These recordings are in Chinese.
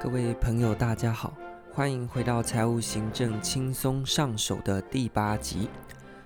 各位朋友，大家好，欢迎回到财务行政轻松上手的第八集。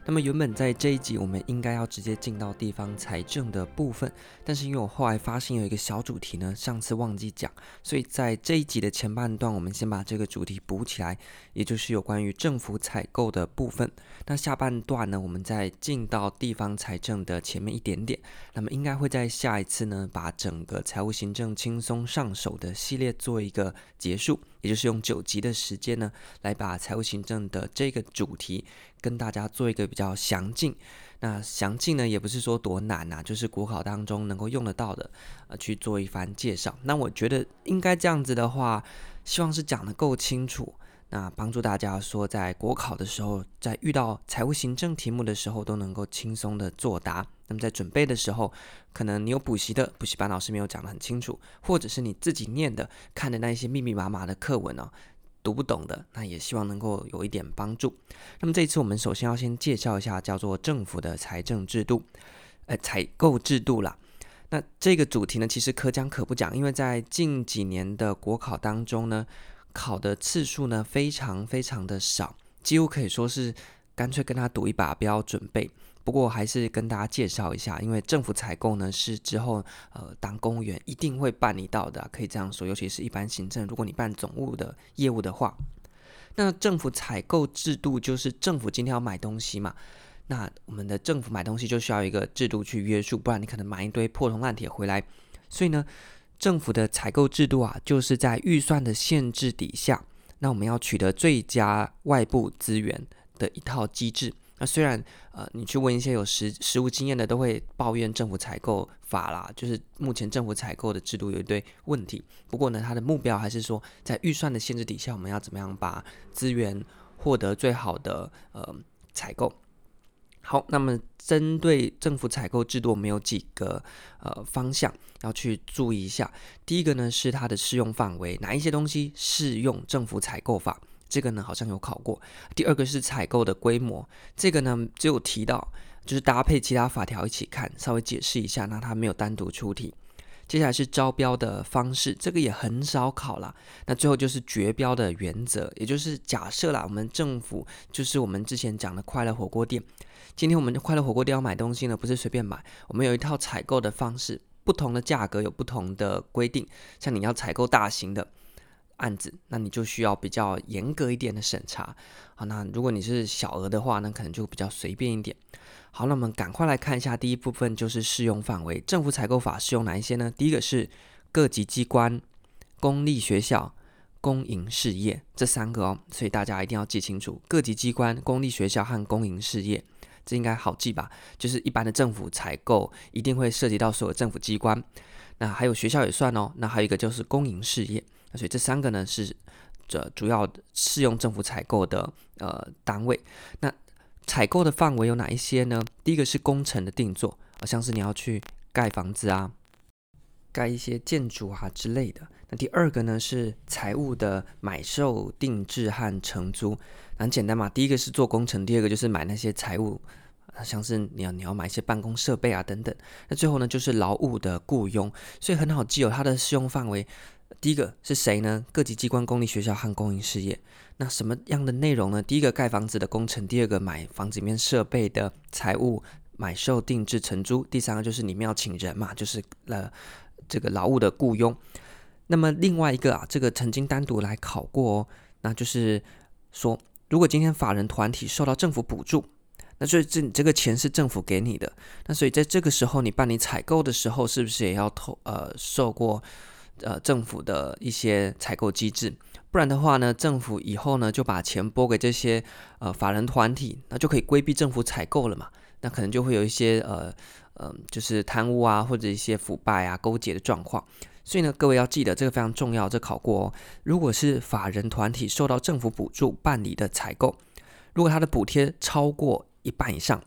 那么原本在这一集我们应该要直接进到地方财政的部分，但是因为我后来发现有一个小主题呢，上次忘记讲，所以在这一集的前半段，我们先把这个主题补起来，也就是有关于政府采购的部分。那下半段呢，我们再进到地方财政的前面一点点。那么应该会在下一次呢，把整个财务行政轻松上手的系列做一个结束，也就是用九集的时间呢，来把财务行政的这个主题。跟大家做一个比较详尽，那详尽呢也不是说多难呐、就是国考当中能够用得到的，呃，去做一番介绍。那我觉得应该这样子的话，希望是讲得够清楚，那帮助大家说在国考的时候，在遇到财务行政题目的时候都能够轻松的作答。那么在准备的时候，可能你有补习的，补习班老师没有讲得很清楚，或者是你自己念的，看的那一些密密麻麻的课文哦。读不懂的，那也希望能够有一点帮助。那么这一次我们首先要先介绍一下叫做政府的财政制度，呃，采购制度啦。那这个主题呢，其实可讲可不讲，因为在近几年的国考当中呢，考的次数呢非常非常的少，几乎可以说是干脆跟他赌一把，不要准备。不过还是跟大家介绍一下，因为政府采购呢是之后呃当公务员一定会办理到的，可以这样说。尤其是一般行政，如果你办总务的业务的话，那政府采购制度就是政府今天要买东西嘛，那我们的政府买东西就需要一个制度去约束，不然你可能买一堆破铜烂铁回来。所以呢，政府的采购制度啊，就是在预算的限制底下，那我们要取得最佳外部资源的一套机制。那虽然呃，你去问一些有实实务经验的，都会抱怨政府采购法啦，就是目前政府采购的制度有一堆问题。不过呢，它的目标还是说，在预算的限制底下，我们要怎么样把资源获得最好的呃采购。好，那么针对政府采购制度，我们有几个呃方向要去注意一下。第一个呢是它的适用范围，哪一些东西适用政府采购法？这个呢好像有考过。第二个是采购的规模，这个呢只有提到，就是搭配其他法条一起看，稍微解释一下，那它没有单独出题。接下来是招标的方式，这个也很少考啦。那最后就是绝标的原则，也就是假设啦，我们政府就是我们之前讲的快乐火锅店。今天我们的快乐火锅店要买东西呢，不是随便买，我们有一套采购的方式，不同的价格有不同的规定。像你要采购大型的。案子，那你就需要比较严格一点的审查。好，那如果你是小额的话，那可能就比较随便一点。好，那我们赶快来看一下第一部分，就是适用范围。政府采购法适用哪一些呢？第一个是各级机关、公立学校、公营事业这三个哦，所以大家一定要记清楚：各级机关、公立学校和公营事业，这应该好记吧？就是一般的政府采购一定会涉及到所有政府机关，那还有学校也算哦。那还有一个就是公营事业。所以这三个呢是这主要适用政府采购的呃单位。那采购的范围有哪一些呢？第一个是工程的定做，好像是你要去盖房子啊，盖一些建筑啊之类的。那第二个呢是财务的买售定制和承租，很简单嘛。第一个是做工程，第二个就是买那些财务，像是你要你要买一些办公设备啊等等。那最后呢就是劳务的雇佣，所以很好记有它的适用范围。第一个是谁呢？各级机关、公立学校和公营事业。那什么样的内容呢？第一个盖房子的工程，第二个买房子里面设备的财务买售定制承租，第三个就是你们要请人嘛，就是呃这个劳务的雇佣。那么另外一个啊，这个曾经单独来考过哦，那就是说，如果今天法人团体受到政府补助，那所以这这个钱是政府给你的，那所以在这个时候你办理采购的时候，是不是也要投呃受过？呃，政府的一些采购机制，不然的话呢，政府以后呢就把钱拨给这些呃法人团体，那就可以规避政府采购了嘛。那可能就会有一些呃呃，就是贪污啊，或者一些腐败啊、勾结的状况。所以呢，各位要记得这个非常重要，这考过哦。如果是法人团体受到政府补助办理的采购，如果它的补贴超过一半以上，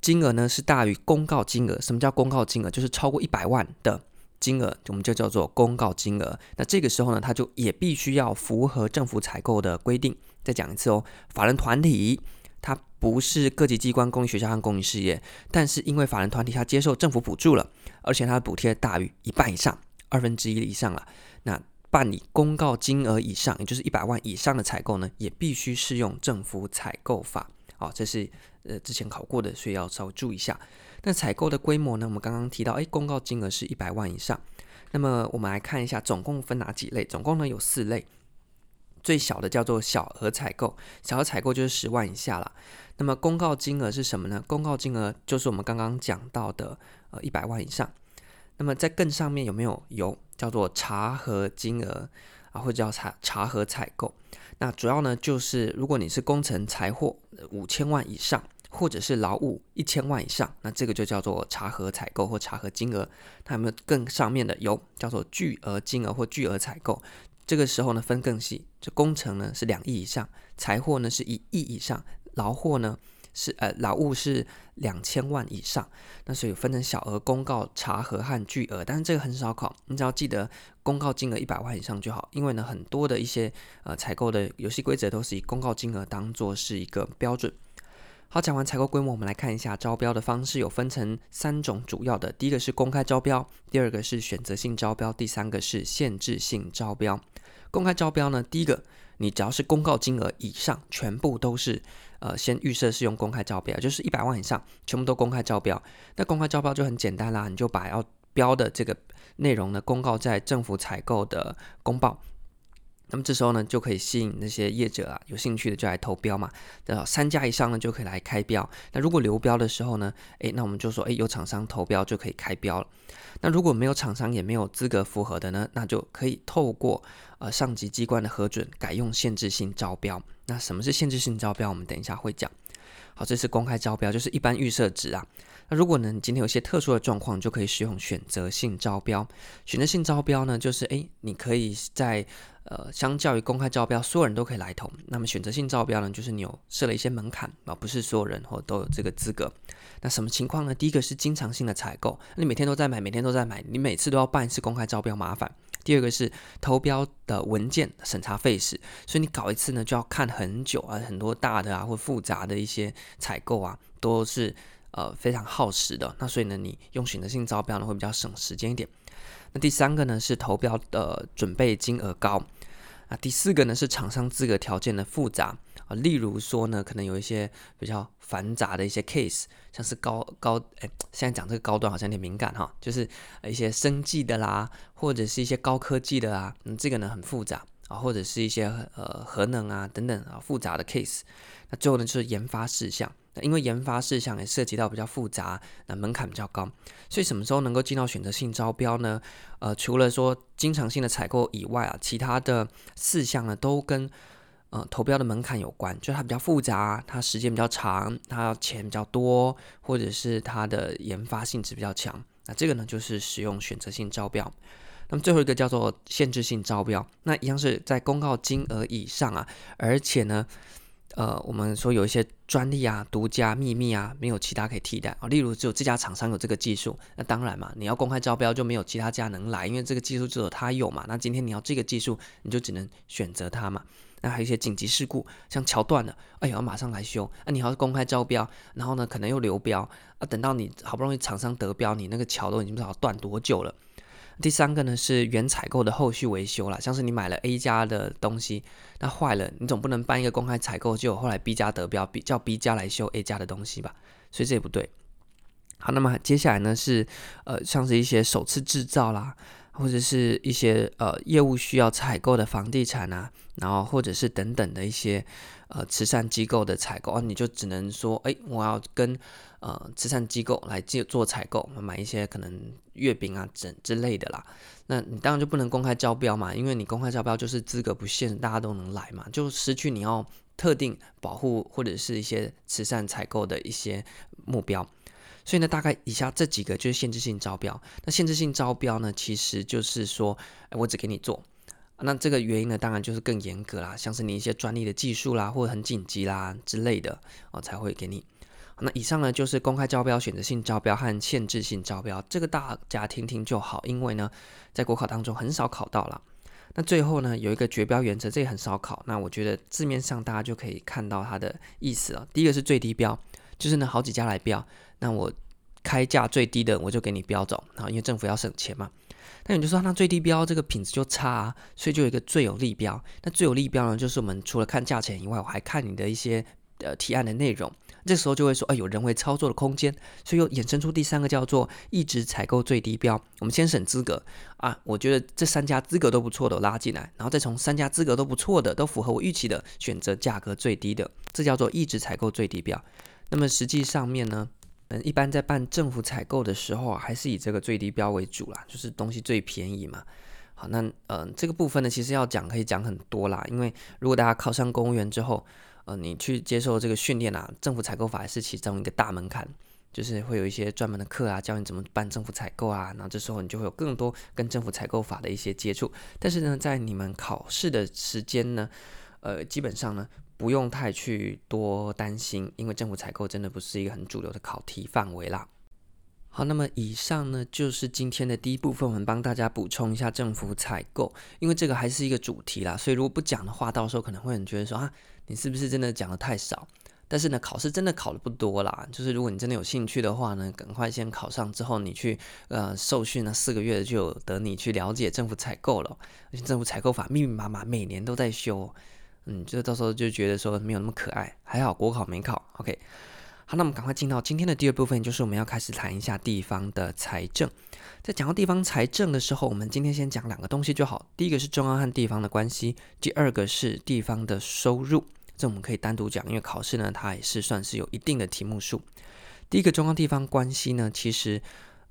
金额呢是大于公告金额。什么叫公告金额？就是超过一百万的。金额我们就叫做公告金额。那这个时候呢，它就也必须要符合政府采购的规定。再讲一次哦，法人团体它不是各级机关、公立学校和公益事业，但是因为法人团体它接受政府补助了，而且它的补贴大于一半以上，二分之一以上了，那办理公告金额以上，也就是一百万以上的采购呢，也必须适用政府采购法。好，这是呃之前考过的，所以要稍微注意一下。那采购的规模呢？我们刚刚提到，哎，公告金额是一百万以上。那么我们来看一下，总共分哪几类？总共呢有四类。最小的叫做小额采购，小额采购就是十万以下了。那么公告金额是什么呢？公告金额就是我们刚刚讲到的呃一百万以上。那么在更上面有没有？有，叫做查核金额啊，或者叫查查核采购。那主要呢就是如果你是工程财货五千万以上。或者是劳务一千万以上，那这个就叫做查核采购或查核金额。它有没有更上面的？有，叫做巨额金额或巨额采购。这个时候呢分更细，这工程呢是两亿以上，财货呢是一亿以上，劳货呢是呃劳务是两千万以上。那所以分成小额公告、查核和巨额，但是这个很少考，你只要记得公告金额一百万以上就好。因为呢很多的一些呃采购的游戏规则都是以公告金额当做是一个标准。好，讲完采购规模，我们来看一下招标的方式，有分成三种主要的。第一个是公开招标，第二个是选择性招标，第三个是限制性招标。公开招标呢，第一个，你只要是公告金额以上，全部都是呃先预设是用公开招标，就是一百万以上，全部都公开招标。那公开招标就很简单啦，你就把要标的这个内容呢公告在政府采购的公报。那么这时候呢，就可以吸引那些业者啊，有兴趣的就来投标嘛。然后三家以上呢，就可以来开标。那如果流标的时候呢，诶，那我们就说，诶，有厂商投标就可以开标了。那如果没有厂商也没有资格符合的呢，那就可以透过呃上级机关的核准，改用限制性招标。那什么是限制性招标？我们等一下会讲。好，这是公开招标，就是一般预设值啊。那如果呢，你今天有些特殊的状况，就可以使用选择性招标。选择性招标呢，就是诶，你可以在呃，相较于公开招标，所有人都可以来投。那么选择性招标呢，就是你有设了一些门槛啊，不是所有人或都有这个资格。那什么情况呢？第一个是经常性的采购，你每天都在买，每天都在买，你每次都要办一次公开招标，麻烦。第二个是投标的文件审查费时，所以你搞一次呢，就要看很久啊，很多大的啊或复杂的一些采购啊，都是。呃，非常耗时的，那所以呢，你用选择性招标呢会比较省时间一点。那第三个呢是投标的准备金额高，啊，第四个呢是厂商资格条件的复杂。啊，例如说呢，可能有一些比较繁杂的一些 case，像是高高，哎，现在讲这个高端好像有点敏感哈，就是一些生技的啦，或者是一些高科技的啊，嗯，这个呢很复杂。啊，或者是一些呃核能啊等等啊复杂的 case，那最后呢就是研发事项。因为研发事项也涉及到比较复杂，那门槛比较高，所以什么时候能够进到选择性招标呢？呃，除了说经常性的采购以外啊，其他的事项呢都跟呃投标的门槛有关，就它比较复杂，它时间比较长，它钱比较多，或者是它的研发性质比较强，那这个呢就是使用选择性招标。那么最后一个叫做限制性招标，那一样是在公告金额以上啊，而且呢。呃，我们说有一些专利啊、独家秘密啊，没有其他可以替代啊。例如，只有这家厂商有这个技术，那当然嘛，你要公开招标就没有其他家能来，因为这个技术只有他有嘛。那今天你要这个技术，你就只能选择他嘛。那还有一些紧急事故，像桥断了，哎呀，要马上来修。那你要公开招标，然后呢，可能又流标啊，等到你好不容易厂商得标，你那个桥都已经不知道断多久了。第三个呢是原采购的后续维修啦，像是你买了 A 家的东西，那坏了，你总不能办一个公开采购，就后来 B 家得标，B 叫 B 家来修 A 家的东西吧，所以这也不对。好，那么接下来呢是呃像是一些首次制造啦，或者是一些呃业务需要采购的房地产啊，然后或者是等等的一些呃慈善机构的采购啊，你就只能说，哎，我要跟。呃，慈善机构来做做采购，买一些可能月饼啊、整之类的啦。那你当然就不能公开招标嘛，因为你公开招标就是资格不限，大家都能来嘛，就失去你要特定保护或者是一些慈善采购的一些目标。所以呢，大概以下这几个就是限制性招标。那限制性招标呢，其实就是说，哎，我只给你做。那这个原因呢，当然就是更严格啦，像是你一些专利的技术啦，或者很紧急啦之类的，哦，才会给你。那以上呢，就是公开招标、选择性招标和限制性招标，这个大家听听就好，因为呢，在国考当中很少考到了。那最后呢，有一个绝标原则，这也很少考。那我觉得字面上大家就可以看到它的意思了。第一个是最低标，就是呢好几家来标，那我开价最低的我就给你标走，然后因为政府要省钱嘛。那你就说那最低标这个品质就差啊，所以就有一个最有利标。那最有利标呢，就是我们除了看价钱以外，我还看你的一些呃提案的内容。这时候就会说，哎，有人为操作的空间，所以又衍生出第三个叫做一直采购最低标。我们先审资格啊，我觉得这三家资格都不错的，拉进来，然后再从三家资格都不错的，都符合我预期的，选择价格最低的，这叫做一直采购最低标。那么实际上面呢，嗯，一般在办政府采购的时候啊，还是以这个最低标为主啦，就是东西最便宜嘛。好，那嗯，这个部分呢，其实要讲可以讲很多啦，因为如果大家考上公务员之后，呃，你去接受这个训练啊，政府采购法也是其中一个大门槛，就是会有一些专门的课啊，教你怎么办政府采购啊，那这时候你就会有更多跟政府采购法的一些接触。但是呢，在你们考试的时间呢，呃，基本上呢，不用太去多担心，因为政府采购真的不是一个很主流的考题范围啦。好，那么以上呢，就是今天的第一部分，我们帮大家补充一下政府采购，因为这个还是一个主题啦，所以如果不讲的话，到时候可能会很觉得说啊，你是不是真的讲的太少？但是呢，考试真的考的不多啦，就是如果你真的有兴趣的话呢，赶快先考上之后，你去呃受训呢四个月就有得你去了解政府采购了，而且政府采购法密密麻麻，每年都在修，嗯，就到时候就觉得说没有那么可爱，还好国考没考，OK。好，那我们赶快进到今天的第二部分，就是我们要开始谈一下地方的财政。在讲到地方财政的时候，我们今天先讲两个东西就好。第一个是中央和地方的关系，第二个是地方的收入。这我们可以单独讲，因为考试呢，它也是算是有一定的题目数。第一个中央地方关系呢，其实，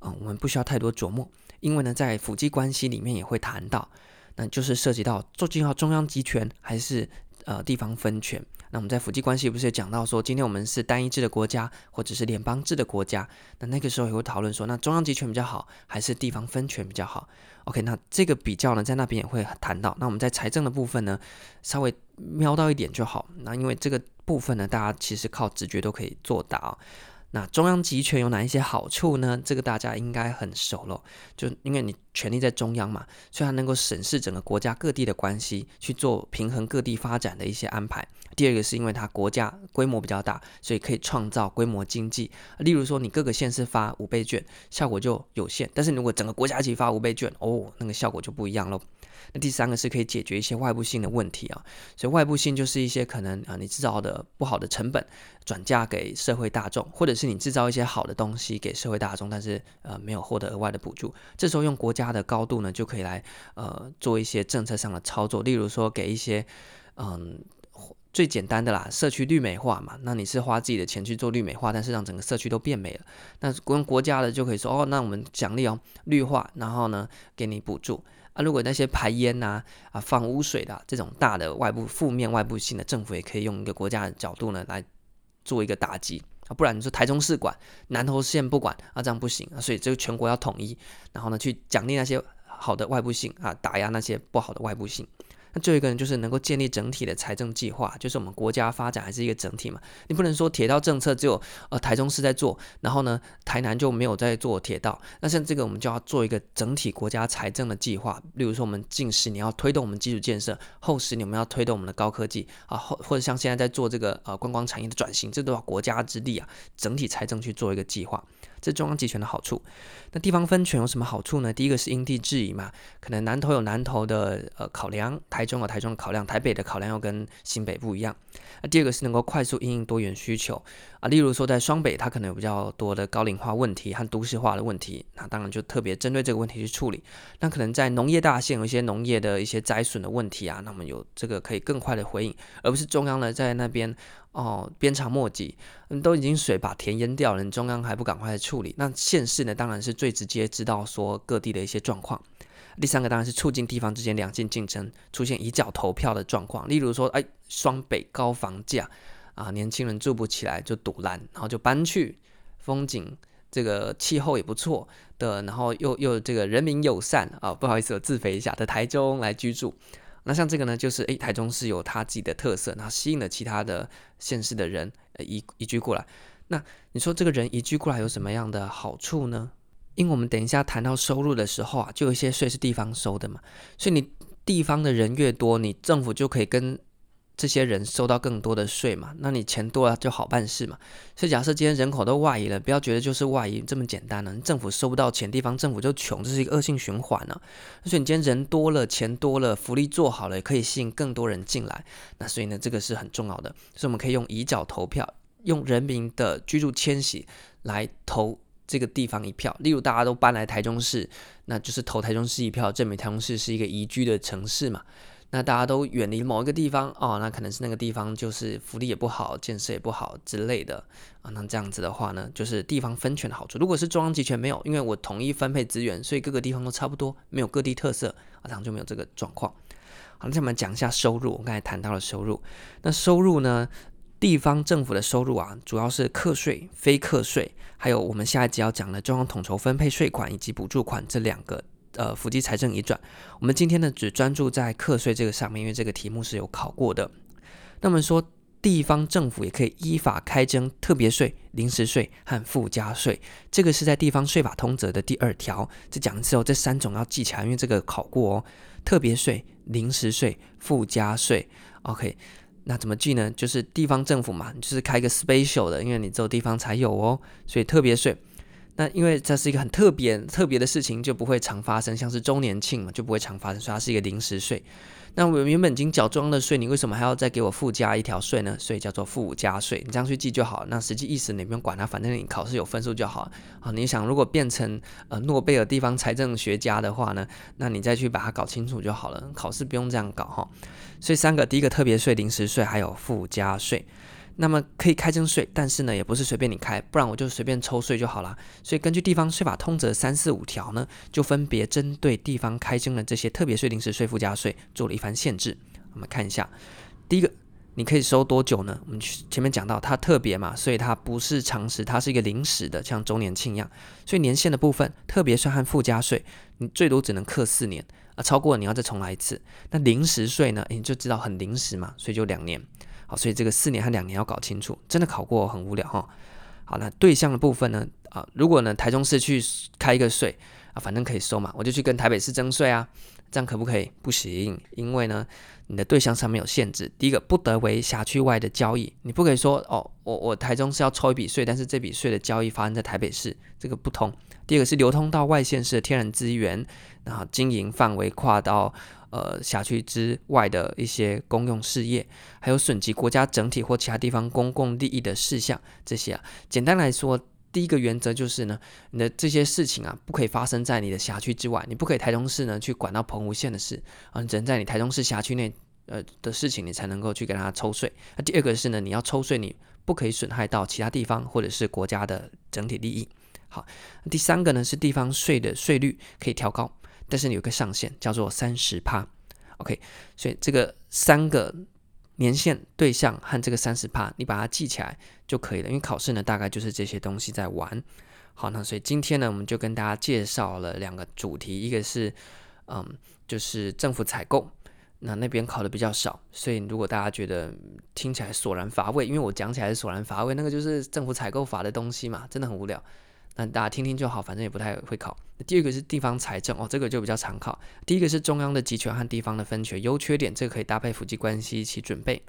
嗯，我们不需要太多琢磨，因为呢，在府际关系里面也会谈到，那就是涉及到究竟要中央集权还是呃地方分权。那我们在府际关系不是也讲到说，今天我们是单一制的国家，或者是联邦制的国家，那那个时候也会讨论说，那中央集权比较好，还是地方分权比较好？OK，那这个比较呢，在那边也会谈到。那我们在财政的部分呢，稍微瞄到一点就好。那因为这个部分呢，大家其实靠直觉都可以做到。那中央集权有哪一些好处呢？这个大家应该很熟了，就因为你权力在中央嘛，所以它能够审视整个国家各地的关系，去做平衡各地发展的一些安排。第二个是因为它国家规模比较大，所以可以创造规模经济。例如说，你各个县市发五倍券，效果就有限；但是如果整个国家一起发五倍券，哦，那个效果就不一样喽。那第三个是可以解决一些外部性的问题啊，所以外部性就是一些可能啊，你制造的不好的成本转嫁给社会大众，或者是你制造一些好的东西给社会大众，但是呃没有获得额外的补助，这时候用国家的高度呢，就可以来呃做一些政策上的操作，例如说给一些嗯最简单的啦，社区绿美化嘛，那你是花自己的钱去做绿美化，但是让整个社区都变美了，那用国家的就可以说哦，那我们奖励哦绿化，然后呢给你补助。啊，如果那些排烟呐、啊、放污水的、这种大的外部负面外部性的，政府也可以用一个国家的角度呢来做一个打击啊，不然你说台中市管，南投县不管啊，这样不行啊，所以这个全国要统一，然后呢去奖励那些好的外部性啊，打压那些不好的外部性。那最后一个呢，就是能够建立整体的财政计划，就是我们国家发展还是一个整体嘛。你不能说铁道政策只有呃台中市在做，然后呢台南就没有在做铁道。那像这个我们就要做一个整体国家财政的计划。例如说我们近十年要推动我们基础建设，后十年我们要推动我们的高科技啊，或或者像现在在做这个呃观光产业的转型，这都要国家之力啊，整体财政去做一个计划。这中央集权的好处，那地方分权有什么好处呢？第一个是因地制宜嘛，可能南投有南投的呃考量，台中有台中的考量，台北的考量又跟新北不一样。那第二个是能够快速因应多元需求啊，例如说在双北，它可能有比较多的高龄化问题和都市化的问题，那当然就特别针对这个问题去处理。那可能在农业大县有一些农业的一些灾损的问题啊，那么有这个可以更快的回应，而不是中央呢在那边。哦，鞭长莫及，嗯，都已经水把田淹掉了，你中央还不赶快处理？那县市呢，当然是最直接知道说各地的一些状况。第三个当然是促进地方之间良性竞争，出现一脚投票的状况。例如说，哎，双北高房价啊，年轻人住不起来就堵烂，然后就搬去风景这个气候也不错的，然后又又这个人民友善啊，不好意思，我自肥一下的台中来居住。那像这个呢，就是诶，台中市有它自己的特色，然后吸引了其他的县市的人移移居过来。那你说这个人移居过来有什么样的好处呢？因为我们等一下谈到收入的时候啊，就有一些税是地方收的嘛，所以你地方的人越多，你政府就可以跟这些人收到更多的税嘛，那你钱多了就好办事嘛。所以假设今天人口都外移了，不要觉得就是外移这么简单了，政府收不到钱，地方政府就穷，这是一个恶性循环呢，啊。所以你今天人多了，钱多了，福利做好了，也可以吸引更多人进来。那所以呢，这个是很重要的。所以我们可以用以脚投票，用人民的居住迁徙来投这个地方一票。例如大家都搬来台中市，那就是投台中市一票，证明台中市是一个宜居的城市嘛。那大家都远离某一个地方哦，那可能是那个地方就是福利也不好，建设也不好之类的啊。那这样子的话呢，就是地方分权的好处。如果是中央集权没有，因为我统一分配资源，所以各个地方都差不多，没有各地特色啊，这样就没有这个状况。好，那我们讲一下收入。我刚才谈到了收入，那收入呢，地方政府的收入啊，主要是课税、非课税，还有我们下一集要讲的中央统筹分配税款以及补助款这两个。呃，府级财政移转，我们今天呢只专注在课税这个上面，因为这个题目是有考过的。那么说，地方政府也可以依法开征特别税、临时税和附加税，这个是在地方税法通则的第二条。这讲的时候，这三种要记起来，因为这个考过哦。特别税、临时税、附加税。OK，那怎么记呢？就是地方政府嘛，就是开一个 special 的，因为你只有地方才有哦，所以特别税。那因为这是一个很特别特别的事情，就不会常发生，像是周年庆嘛，就不会常发生，所以它是一个临时税。那我原本已经缴中央的税，你为什么还要再给我附加一条税呢？所以叫做附加税，你这样去记就好。那实际意思你不用管它，反正你考试有分数就好。好，你想如果变成呃诺贝尔地方财政学家的话呢，那你再去把它搞清楚就好了。考试不用这样搞哈。所以三个，第一个特别税、临时税还有附加税。那么可以开征税，但是呢，也不是随便你开，不然我就随便抽税就好了。所以根据地方税法通则三四五条呢，就分别针对地方开征的这些特别税、临时税、附加税做了一番限制。我们看一下，第一个，你可以收多久呢？我们前面讲到它特别嘛，所以它不是常时，它是一个临时的，像周年庆一样。所以年限的部分，特别税和附加税，你最多只能课四年啊，超过你要再重来一次。那临时税呢，你就知道很临时嘛，所以就两年。好，所以这个四年和两年要搞清楚，真的考过很无聊哈。好，那对象的部分呢？啊，如果呢台中市去开一个税啊，反正可以收嘛，我就去跟台北市征税啊，这样可不可以？不行，因为呢你的对象上面有限制。第一个，不得为辖区外的交易，你不可以说哦，我我台中市要抽一笔税，但是这笔税的交易发生在台北市，这个不通。第二个是流通到外县市的天然资源，然后经营范围跨到。呃，辖区之外的一些公用事业，还有损及国家整体或其他地方公共利益的事项，这些啊，简单来说，第一个原则就是呢，你的这些事情啊，不可以发生在你的辖区之外，你不可以台中市呢去管到澎湖县的事啊，你只能在你台中市辖区内呃的事情，你才能够去给他抽税。那第二个是呢，你要抽税，你不可以损害到其他地方或者是国家的整体利益。好，第三个呢是地方税的税率可以调高。但是你有个上限，叫做三十趴，OK，所以这个三个年限对象和这个三十趴，你把它记起来就可以了。因为考试呢，大概就是这些东西在玩。好，那所以今天呢，我们就跟大家介绍了两个主题，一个是嗯，就是政府采购，那那边考的比较少，所以如果大家觉得听起来索然乏味，因为我讲起来是索然乏味，那个就是政府采购法的东西嘛，真的很无聊。那大家听听就好，反正也不太会考。第二个是地方财政哦，这个就比较常考。第一个是中央的集权和地方的分权优缺点，这个可以搭配夫妻关系一起准备。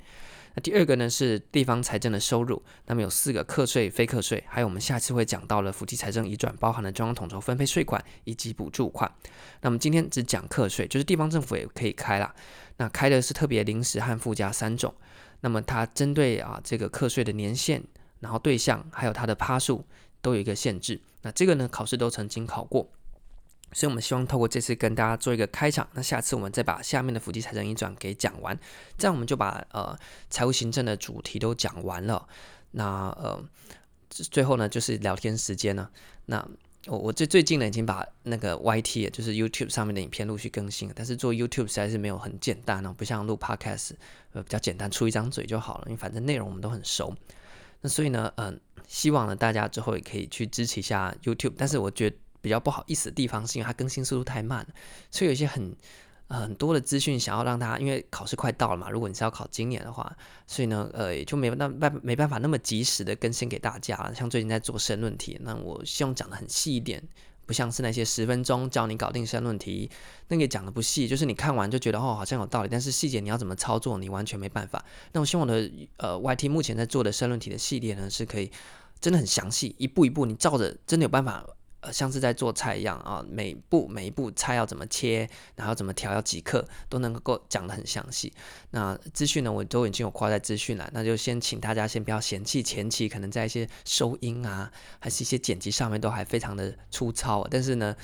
那第二个呢是地方财政的收入，那么有四个课税、非课税，还有我们下次会讲到了夫妻财政移转，包含了中央统筹分配税款以及补助款。那么今天只讲课税，就是地方政府也可以开啦。那开的是特别、临时和附加三种。那么它针对啊这个课税的年限，然后对象还有它的趴数。都有一个限制，那这个呢，考试都曾经考过，所以我们希望透过这次跟大家做一个开场，那下次我们再把下面的府级财政移转给讲完，这样我们就把呃财务行政的主题都讲完了。那呃最后呢就是聊天时间了。那我我最最近呢已经把那个 YT 就是 YouTube 上面的影片陆续更新了，但是做 YouTube 实在是没有很简单哦，不像录 Podcast 呃比较简单，出一张嘴就好了，因为反正内容我们都很熟。那所以呢，嗯、希望呢，大家之后也可以去支持一下 YouTube，但是我觉得比较不好意思的地方是因为它更新速度太慢，所以有一些很、很多的资讯想要让大家，因为考试快到了嘛，如果你是要考今年的话，所以呢，呃，也就没办办没办法那么及时的更新给大家。像最近在做申论题，那我希望讲的很细一点，不像是那些十分钟教你搞定申论题，那个讲的不细，就是你看完就觉得哦好像有道理，但是细节你要怎么操作，你完全没办法。那我希望我的呃 YT 目前在做的申论题的系列呢，是可以真的很详细，一步一步你照着，真的有办法。像是在做菜一样啊，每步每一步菜要怎么切，然后怎么调，要几克，都能够讲得很详细。那资讯呢，我都已经有挂在资讯栏，那就先请大家先不要嫌弃前期可能在一些收音啊，还是一些剪辑上面都还非常的粗糙。但是呢，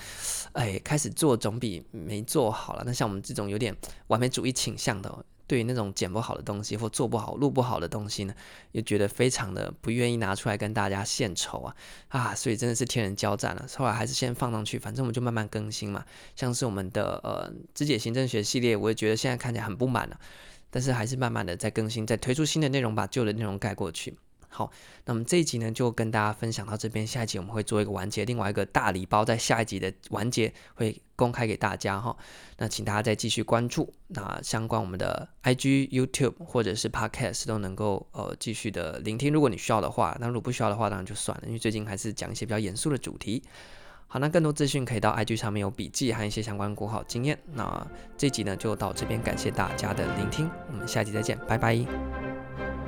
哎，开始做总比没做好了。那像我们这种有点完美主义倾向的。对于那种剪不好的东西或做不好、录不好的东西呢，又觉得非常的不愿意拿出来跟大家献丑啊啊！所以真的是天人交战了。后来还是先放上去，反正我们就慢慢更新嘛。像是我们的呃肢解行政学系列，我也觉得现在看起来很不满了，但是还是慢慢的在更新，在推出新的内容，把旧的内容盖过去。好，那么这一集呢，就跟大家分享到这边。下一集我们会做一个完结，另外一个大礼包在下一集的完结会公开给大家哈。那请大家再继续关注，那相关我们的 IG、YouTube 或者是 Podcast 都能够呃继续的聆听。如果你需要的话，那如果不需要的话，当然就算了，因为最近还是讲一些比较严肃的主题。好，那更多资讯可以到 IG 上面有笔记和一些相关国考经验。那这集呢就到这边，感谢大家的聆听，我们下集再见，拜拜。